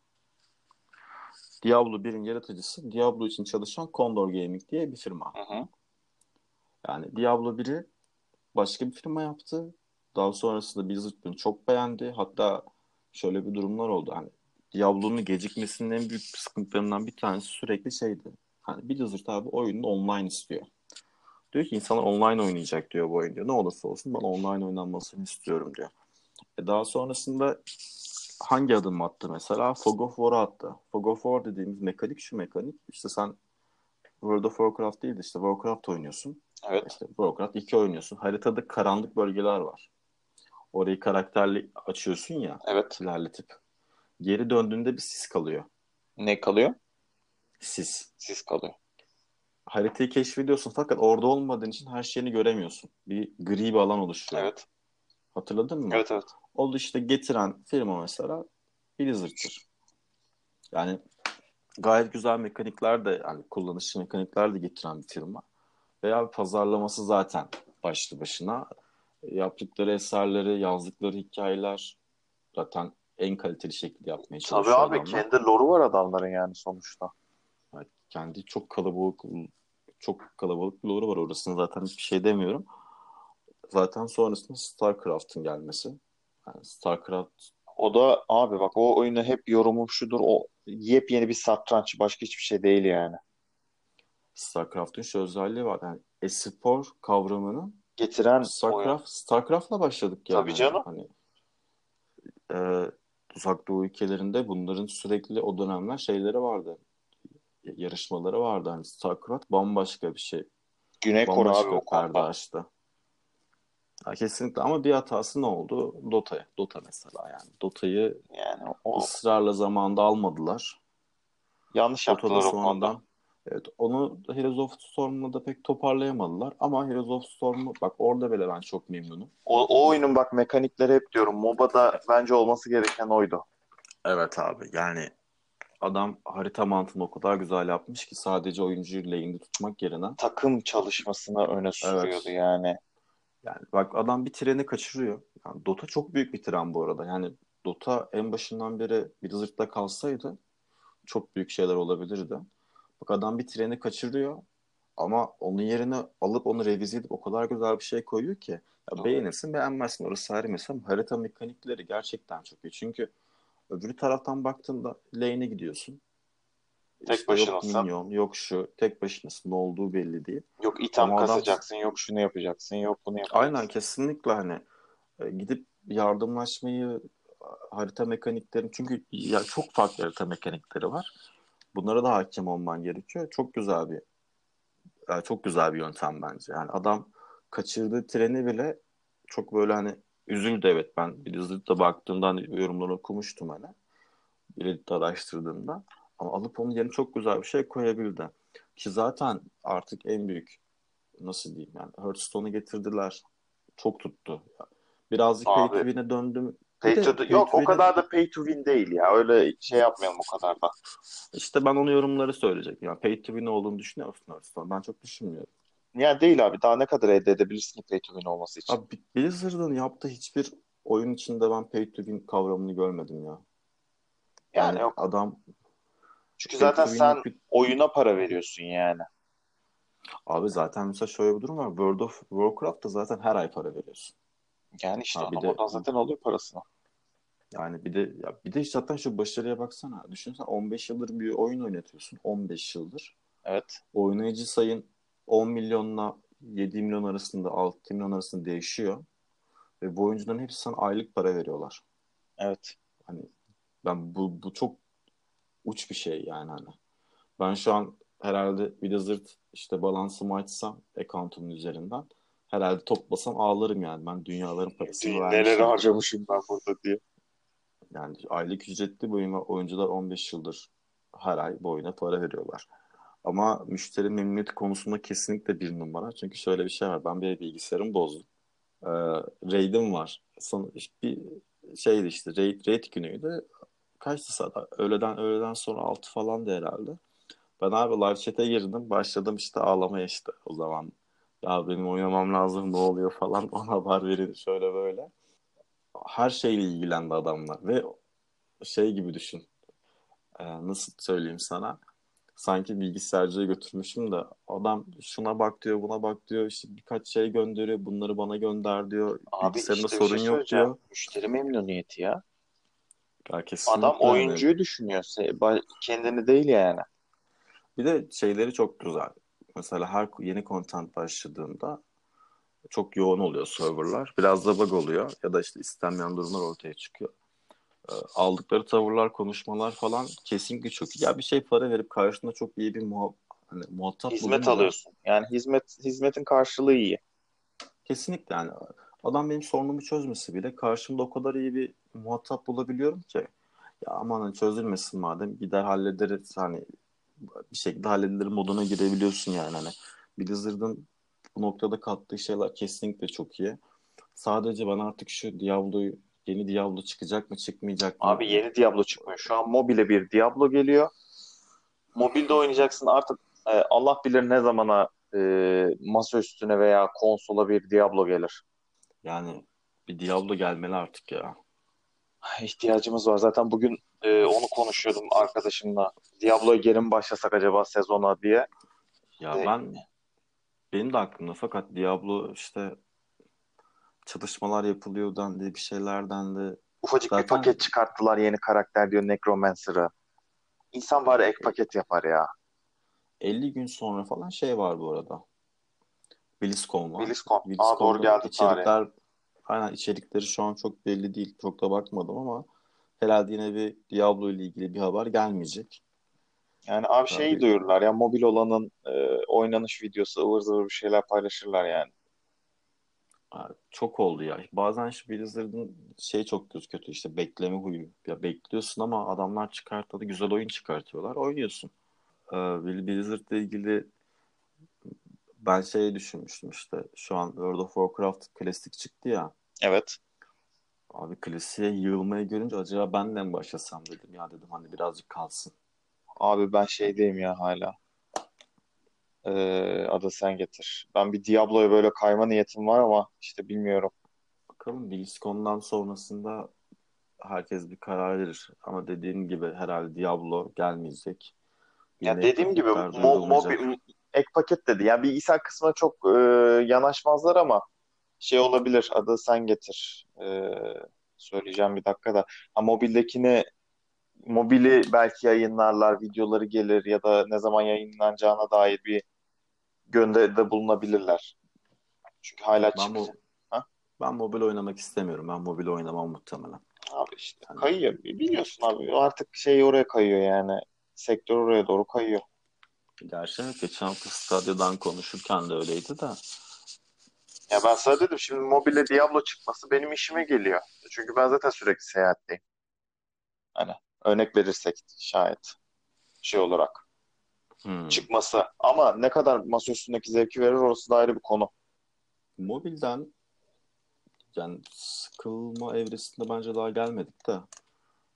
Diablo 1'in yaratıcısı Diablo için çalışan Condor Gaming diye bir firma. Hı hı. Yani Diablo 1'i başka bir firma yaptı. Daha sonrasında Blizzard bunu çok beğendi. Hatta şöyle bir durumlar oldu. Hani Diablo'nun gecikmesinin en büyük sıkıntılarından bir tanesi sürekli şeydi. Hani Blizzard abi oyunu online istiyor. Diyor ki insanlar online oynayacak diyor bu oyun diyor. Ne olursa olsun ben online oynanmasını istiyorum diyor. E daha sonrasında hangi adım attı mesela? Fog of War'a attı. Fog of War dediğimiz mekanik şu mekanik. İşte sen World of Warcraft değil de işte Warcraft oynuyorsun. Evet. İşte Warcraft 2 oynuyorsun. Haritada karanlık bölgeler var. Orayı karakterli açıyorsun ya Evet. ilerletip. Geri döndüğünde bir sis kalıyor. Ne kalıyor? Sis. Sis kalıyor. Haritayı keşfediyorsun fakat orada olmadığın için her şeyini göremiyorsun. Bir gri bir alan oluşuyor. Evet. Hatırladın mı? Evet evet. O da işte getiren firma mesela Blizzard'tır. Yani gayet güzel mekanikler de yani kullanışlı mekanikler de getiren bir firma. Veya pazarlaması zaten başlı başına. Yaptıkları eserleri, yazdıkları hikayeler zaten en kaliteli şekilde yapmaya Tabii çalışıyor abi adamlar. kendi lore'u var adamların yani sonuçta. Yani kendi çok kalabalık çok kalabalık bir lore var orasını zaten hiçbir şey demiyorum. Zaten sonrasında StarCraft'ın gelmesi. Yani StarCraft O da abi bak o oyunu hep yorumum şudur. O yepyeni bir satranç başka hiçbir şey değil yani. StarCraft'ın şu özelliği var. Yani espor kavramını Getiren. StarCraft, StarCraft'la başladık yani. Tabii canım. Hani e, uzak doğu ülkelerinde bunların sürekli o dönemler şeyleri vardı. Yarışmaları vardı. Hani StarCraft bambaşka bir şey. Güney Kore abi o perde açtı. Ya kesinlikle ama bir hatası ne oldu? Dota'ya. Dota mesela yani. Dota'yı Yani o ısrarla zamanında almadılar. yanlış Dota'da yaptılar o konuda. Evet onu da Heroes of Storm'la da pek toparlayamadılar ama Heroes of Storm'u bak orada bile ben çok memnunum. O, o oyunun bak mekanikleri hep diyorum. MOBA'da bence olması gereken oydu. Evet abi yani adam harita mantığını o kadar güzel yapmış ki sadece oyuncuyu lane'de tutmak yerine Takım çalışmasını öne sürüyordu yani. yani bak adam bir treni kaçırıyor. Yani Dota çok büyük bir tren bu arada. Yani Dota en başından beri Blizzard'da kalsaydı çok büyük şeyler olabilirdi. Bak adam bir treni kaçırıyor ama onun yerine alıp onu revize edip o kadar güzel bir şey koyuyor ki ya beğenirsin beğenmezsin orası ayrı mesele ama harita mekanikleri gerçekten çok iyi. Çünkü öbürü taraftan baktığında lane'e gidiyorsun. Tek işte yok başınasın. minyon, yok şu. Tek başınasın. Ne olduğu belli değil. Yok item Ama adam kasacaksın, yok şunu yapacaksın, yok bunu yapacaksın. aynen kesinlikle hani e, gidip yardımlaşmayı harita mekaniklerini çünkü ya çok farklı harita mekanikleri var. Bunlara da hakim olman gerekiyor. Çok güzel bir yani çok güzel bir yöntem bence. Yani adam kaçırdığı treni bile çok böyle hani üzüldü evet ben Blizzard'da baktığımda hani yorumları okumuştum hani. Reddit'te araştırdığımda. Ama alıp onun yerine çok güzel bir şey koyabildi. Ki zaten artık en büyük nasıl diyeyim yani Hearthstone'u getirdiler. Çok tuttu. Birazcık pay Abi win'e döndüm. Pay de to pay yok to o kadar da pay to win değil ya. Öyle şey yapmayalım o kadar da. işte ben onu yorumları söyleyecektim. Yani pay to win olduğunu düşünüyor musun Hearthstone? Ben çok düşünmüyorum. Ya değil abi. Daha ne kadar elde edebilirsin pay to win olması için? Abi Blizzard'ın yaptığı hiçbir oyun içinde ben pay to win kavramını görmedim ya. Yani Yani yok. adam Çünkü zaten sen bir oyuna para veriyorsun yani. abi zaten mesela şöyle bir durum var. World of Warcraft'ta zaten her ay para veriyorsun. Yani işte Ha bir de oradan zaten alıyor parasını. yani bir de ya bir de zaten şu başarıya baksana. Düşünsen 15 yıldır bir oyun oynatıyorsun. 15 yıldır. Evet. Oynayıcı sayın 10 milyonla 7 milyon arasında 6 milyon arasında değişiyor. Ve bu oyuncuların hepsi sana aylık para veriyorlar. Evet. Hani ben bu, bu çok uç bir şey yani hani. Ben şu an herhalde Blizzard işte balansımı açsam account'umun üzerinden herhalde toplasam ağlarım yani. Ben dünyaların parasını Neler vermişim. harcamışım ben burada diye. Yani aylık ücretli ve oyuncular 15 yıldır her ay bu oyuna para veriyorlar. Ama müşteri memnuniyeti konusunda kesinlikle bir numara. Çünkü şöyle bir şey var. Ben bir bilgisayarımı bozdum. Ee, raid'im var. Son, bir şeydi işte raid, raid günüydü. Kaçtı saat? Öğleden, öğleden sonra 6 falan da herhalde. Ben abi live chat'e girdim. Başladım işte ağlamaya işte o zaman. Ya benim oynamam lazım ne oluyor falan. [laughs] Ona haber verin şöyle böyle. Her şeyle ilgilendi adamlar. Ve şey gibi düşün. Ee, nasıl söyleyeyim sana? Sanki bilgisayarcıya götürmüşüm de adam şuna bak diyor buna bak diyor işte birkaç şey gönderiyor bunları bana gönder diyor Abi bilgisayarında işte sorun şey yok diyor. Müşteri memnuniyeti ya. Ya Adam oyuncuyu düşünüyor. Se- ba- Kendini değil yani. bir de şeyleri çok güzel. Mesela her yeni content başladığında çok yoğun oluyor serverlar. Biraz da bug oluyor ya da işte istenmeyen durumlar ortaya çıkıyor. Ee, aldıkları tavırlar, konuşmalar falan kesinlikle çok iyi. Ya bir şey para verip karşında çok iyi bir muha hani muhatap Hizmet alıyorsun. Yani hizmet hizmetin karşılığı iyi. kesinlikle yani adam benim sorunumu çözmesi bile karşımda o kadar iyi bir muhatap bulabiliyorum ki ya aman hani çözülmesin madem gider hallederiz hani bir şekilde halledilir moduna girebiliyorsun yani hani Blizzard'ın bu noktada kattığı şeyler kesinlikle çok iyi. Sadece ben artık şu Diablo'yu yeni Diablo çıkacak mı çıkmayacak mı Abi yeni Diablo çıkmıyor. Şu an mobile bir Diablo geliyor. Mobilde oynayacaksın artık e, Allah bilir ne zamana e, masa üstüne veya konsola bir Diablo gelir. yani bir Diablo gelmeli artık ya. İhtiyacımız var. Zaten bugün e, onu konuşuyordum arkadaşımla. Diablo'ya geri mi başlasak acaba sezona diye. Ya De, ben benim de aklımda fakat Diablo işte çalışmalar yapılıyor dendi bir şeyler dendi. ufacık bir Zaten paket çıkarttılar yeni karakter diyor Necromancer'ı. İnsan bari ek paket yapar ya. 50 gün sonra falan şey var bu arada. BlizzCon var. BlizzCon. Aa doğru geldi içerikler aynen içerikleri şu an çok belli değil. Çok da bakmadım ama herhalde yine bir Diablo ile ilgili bir haber gelmeyecek. Yani abi şeyi Tabii duyururlar ya mobil olanın e, oynanış videosu ıvır zıvır bir şeyler paylaşırlar yani. Ha, çok oldu ya. Bazen şu Blizzard'ın şey çok kötü kötü işte bekleme huyu. Ya bekliyorsun ama adamlar çıkarttı güzel oyun çıkartıyorlar. Oynuyorsun. Ee, Blizzard'la ilgili ben şey düşünmüştüm işte şu an World of Warcraft klasik çıktı ya. Evet. Abi klasiğe yığılmaya görünce acaba ben de mi başlasam dedim ya dedim hani birazcık kalsın. Abi ben şeydeyim ya hala. Ee, adı sen getir. Ben bir Diablo'ya böyle kayma niyetim var ama işte bilmiyorum. Bakalım BlizzCon'dan sonrasında herkes bir karar verir. Ama dediğim gibi herhalde Diablo gelmeyecek. Ya Yine ek dediğim gibi mo mobil ek paket dedi. Yani bilgisayar kısmına çok e, yanaşmazlar ama şey olabilir. Adı sen getir. Ee, söyleyeceğim bir dakika da. Ha, mobildekini mobili belki yayınlarlar, videoları gelir ya da ne zaman yayınlanacağına dair bir gönderide bulunabilirler. Çünkü hala Ben çık. bu Ha? ben mobil oynamak istemiyorum. Ben mobil oynamam muhtemelen. Abi işte Yani kayıyor. Biliyorsun abi artık şey oraya kayıyor yani. Sektör oraya doğru kayıyor. Gerçi geçen hafta stadyodan konuşurken de öyleydi de. Ya ben sana dedim şimdi mobile Diablo çıkması benim işime geliyor. Çünkü ben zaten sürekli seyahatteyim. Hani örnek verirsek şayet şey olarak Hmm. çıkması. Ama ne kadar masa üstündeki zevki verir orası da ayrı bir konu. Mobilden yani sıkılma evresinde bence daha gelmedik de.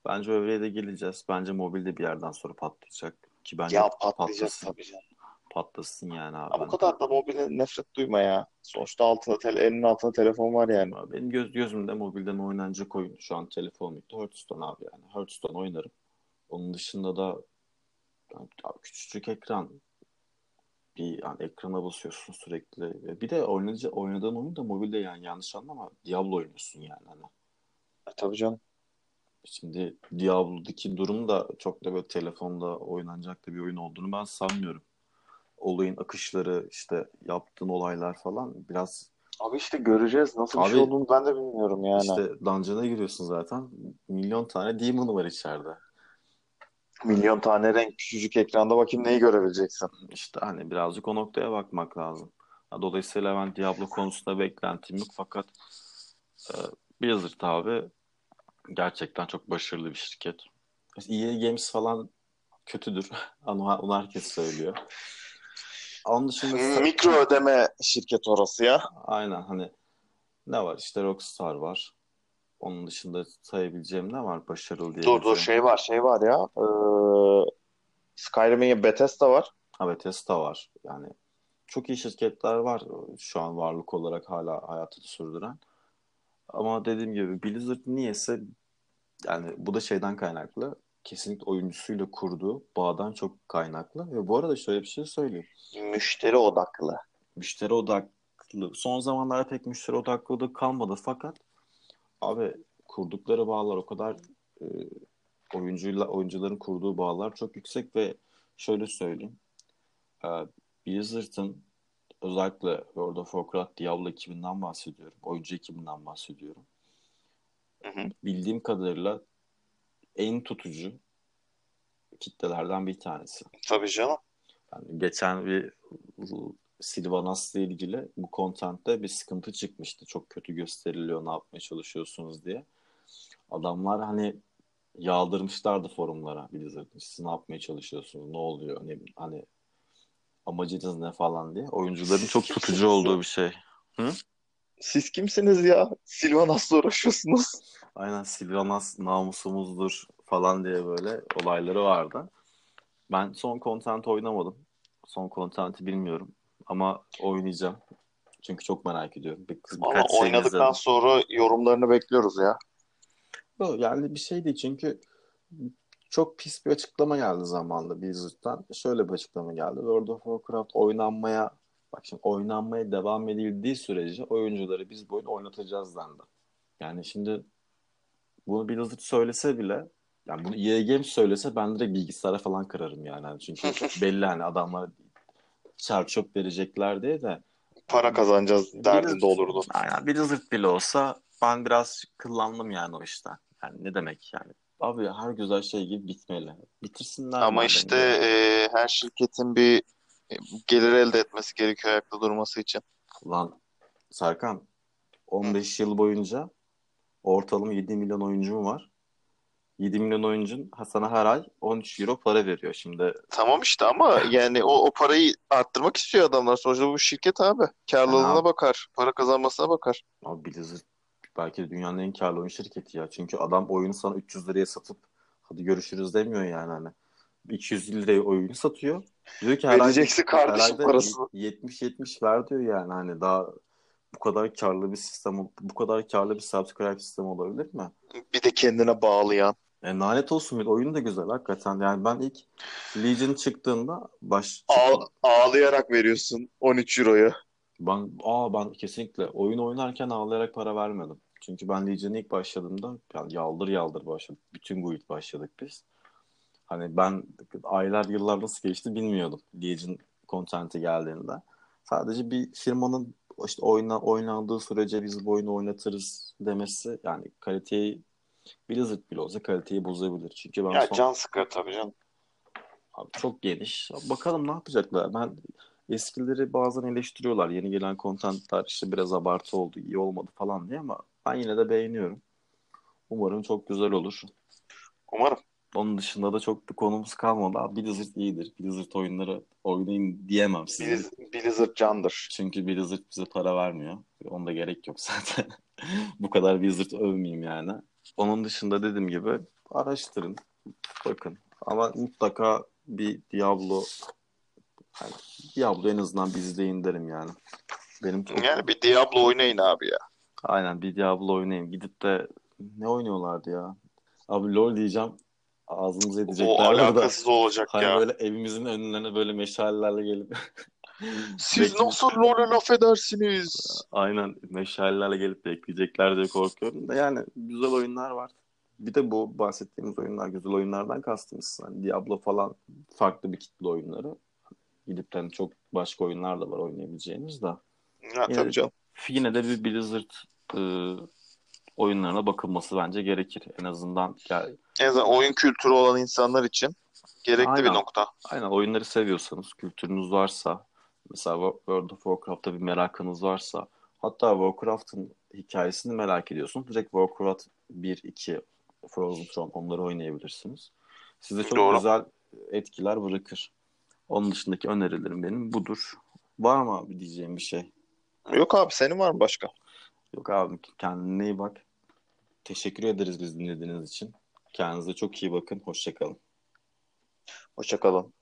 Bence o evreye de geleceğiz. Bence mobil de bir yerden sonra patlayacak. Ki bence Ya patlayacak patlasın. tabii canım. Patlasın yani abi. Ama bu kadar da mobile nefret duyma ya. Sonuçta altında tele, elinin altında telefon var yani. Benim göz, gözümde mobilden oynanacak oyun şu an telefon bitti. Hearthstone abi yani. Hearthstone oynarım. Onun dışında da yani abi küçücük ekran bir yani ekrana basıyorsun sürekli. Bir de oynayıcı, oynadığın oyun da mobilde yani yanlış anlama. Diablo oynuyorsun yani. Hani. E, tabii canım. Şimdi Diablo'daki durum da çok da böyle telefonda oynanacak da bir oyun olduğunu ben sanmıyorum. Olayın akışları işte yaptığın olaylar falan biraz Abi işte göreceğiz. Nasıl bir Abi- şey olduğunu ben de bilmiyorum yani. işte dungeon'a giriyorsun zaten. Milyon tane demon var içeride. Milyon tane renk küçücük ekranda bakayım neyi görebileceksin. İşte hani birazcık o noktaya bakmak lazım. Dolayısıyla ben Diablo konusunda beklentim yok fakat e, Blizzard abi gerçekten çok başarılı bir şirket. EA Games falan kötüdür. [laughs] Onu, onu herkes söylüyor. Onun dışında Mikro ödeme şirket orası ya. aynen hani ne var işte Rockstar var. Onun dışında sayabileceğim ne var başarılı Dur dur diyebileceğim? şey var şey var ya. Ee, Skyrim'in Bethesda var. Ha Bethesda var. Yani çok iyi şirketler var şu an varlık olarak hala hayatını sürdüren. Ama dediğim gibi Blizzard niyeyse yani bu da şeyden kaynaklı. Kesinlikle oyuncusuyla kurduğu bağdan çok kaynaklı. Ve bu arada şöyle bir şey söyleyeyim. Müşteri odaklı. Müşteri odaklı. Son zamanlarda pek müşteri odaklı da kalmadı fakat abi kurdukları bağlar o kadar e, oyuncuyla oyuncuların kurduğu bağlar çok yüksek ve şöyle söyleyeyim. E, Blizzard'ın özellikle World of Warcraft Diablo ekibinden bahsediyorum. Oyuncu ekibinden bahsediyorum. Hı hı. Bildiğim kadarıyla en tutucu kitlelerden bir tanesi. Tabii canım. Yani geçen bir Sylvanas'la ilgili bu content'te bir sıkıntı çıkmıştı. Çok kötü gösteriliyor, ne yapmaya çalışıyorsunuz diye. Adamlar hani yağdırmışlardı forumlara Blizzard'ın. Siz ne yapmaya çalışıyorsunuz, ne oluyor, ne, hani amacınız ne falan diye. Oyuncuların çok tutucu olduğu bir şey. Siz kimsiniz ya? Sylvanas'la uğraşıyorsunuz. Aynen Sylvanas namusumuzdur falan diye böyle olayları vardı. Ben son content oynamadım. Son content'i bilmiyorum. Ama oynayacağım. Çünkü çok merak ediyorum. Bir, Ama birkaç şey oynadıktan izledim. sonra yorumlarını bekliyoruz ya. Yok, Yani bir şey değil çünkü çok pis bir açıklama geldi zamanında Blizzard'dan. Şöyle bir açıklama geldi. World of Warcraft oynanmaya bak şimdi oynanmaya devam edildiği sürece oyuncuları biz bu oyunu oynatacağız dendi. Yani şimdi bunu Blizzard söylese bile yani bunu EA Games söylese ben direkt bilgisayara falan kırarım yani. Hani çünkü [laughs] belli hani adamlar çar çöp verecekler diye de Para kazanacağız derdinde Blizzard- olurdu. Aynen Blizzard bile olsa ben biraz kıllandım yani o işten. Yani ne demek yani? Abi her güzel şey gibi bitmeli. Bitirsinler Ama işte e, her şirketin bir e, gelir elde etmesi gerekiyor ayakta durması için. Ulan Serkan 15 yıl boyunca ortalama 7 milyon oyuncu mu var? 7 milyon oyuncun sana her ay 13 euro para veriyor. Şimdi Tamam işte ama [laughs] yani o, o parayı arttırmak istiyor adamlar. Sonuçta bu şirket abi. Karlılığına Yani bakar. Para kazanmasına bakar. abi Blizzard belki de dünyanın en karlı oyun şirketi ya. Çünkü adam oyunu sana 300 liraya satıp hadi görüşürüz demiyor yani hani. 200 liraya oyunu satıyor. Diyor ki Vereceksin kardeşim Herhalde parasını. 70-70 ver diyor yani hani daha bu kadar karlı bir sistem bu kadar karlı bir subscribe sistem olabilir mi? Bir de kendine bağlayan. E, lanet olsun bir oyun da güzel hakikaten yani ben ilk Legion çıktığında baş Ağ- ağlayarak veriyorsun 13 euroyu. Ben aa ben kesinlikle oyun oynarken ağlayarak para vermedim. Çünkü ben Legion'a ilk başladığımda yani yaldır yaldır başladık. Bütün guild başladık biz. Hani ben aylar yıllar nasıl geçti bilmiyordum Legend content'i geldiğinde. Sadece bir firmanın işte oyna, oynandığı sürece biz bu oyunu oynatırız demesi yani kaliteyi Blizzard bile olsa kaliteyi bozabilir. Çünkü ben Ya son, can sıkıyor tabii canım. abi çok geniş. Bakalım ne yapacaklar. Ben eskileri bazen eleştiriyorlar. Yeni gelen kontentler işte biraz abartı oldu, iyi olmadı falan diye ama ben yine de beğeniyorum. Umarım çok güzel olur. Umarım. Onun dışında da çok bir konumuz kalmadı. Abi Blizzard iyidir. Blizzard oyunları oynayın diyemem size. Blizz- Blizzard candır. Çünkü Blizzard bize para vermiyor. Onda gerek yok zaten. [laughs] Bu kadar Blizzard övmeyeyim yani. Onun dışında dediğim gibi araştırın. Bakın. Ama mutlaka bir Diablo yani Diablo en azından bir izleyin derim yani. Benim çok... Yani bir Diablo oynayın abi ya. Aynen bir Diablo oynayayım. Gidip de ne oynuyorlardı ya? Abi LoL diyeceğim. Ağzımıza O edecekler burada. alakasız olacak Hani ya. böyle evimizin önlerine böyle meşalelerle gelip [laughs] Siz nasıl LoL'e laf edersiniz? aynen meşalelerle gelip bekleyecekler diye korkuyorum da yani güzel oyunlar var. Bir de bu bahsettiğimiz oyunlar güzel oyunlardan kastımız. Hani Diablo falan farklı bir kitle oyunları. Gidip de hani çok başka oyunlar da var oynayabileceğimiz de. Ya Yine, tabii canım. yine de bir Blizzard e, oyunlarına bakılması bence gerekir. En azından ya, En azından oyun kültürü olan insanlar için gerekli bir Aynen. nokta. Aynen oyunları seviyorsanız, kültürünüz varsa, mesela World of Warcraft'ta bir merakınız varsa, hatta Warcraft'ın hikayesini merak ediyorsunuz. Direkt Warcraft 1, 2, Frozen Throne onları oynayabilirsiniz. Size çok Doğru. güzel etkiler bırakır. Onun dışındaki önerilerim benim budur. Var mı abi diyeceğim bir şey? Yok abi senin var mı başka? Yok abi kendine iyi bak. Teşekkür ederiz biz dinlediğiniz için. Kendinize çok iyi bakın. Hoşçakalın. Hoşça kalın.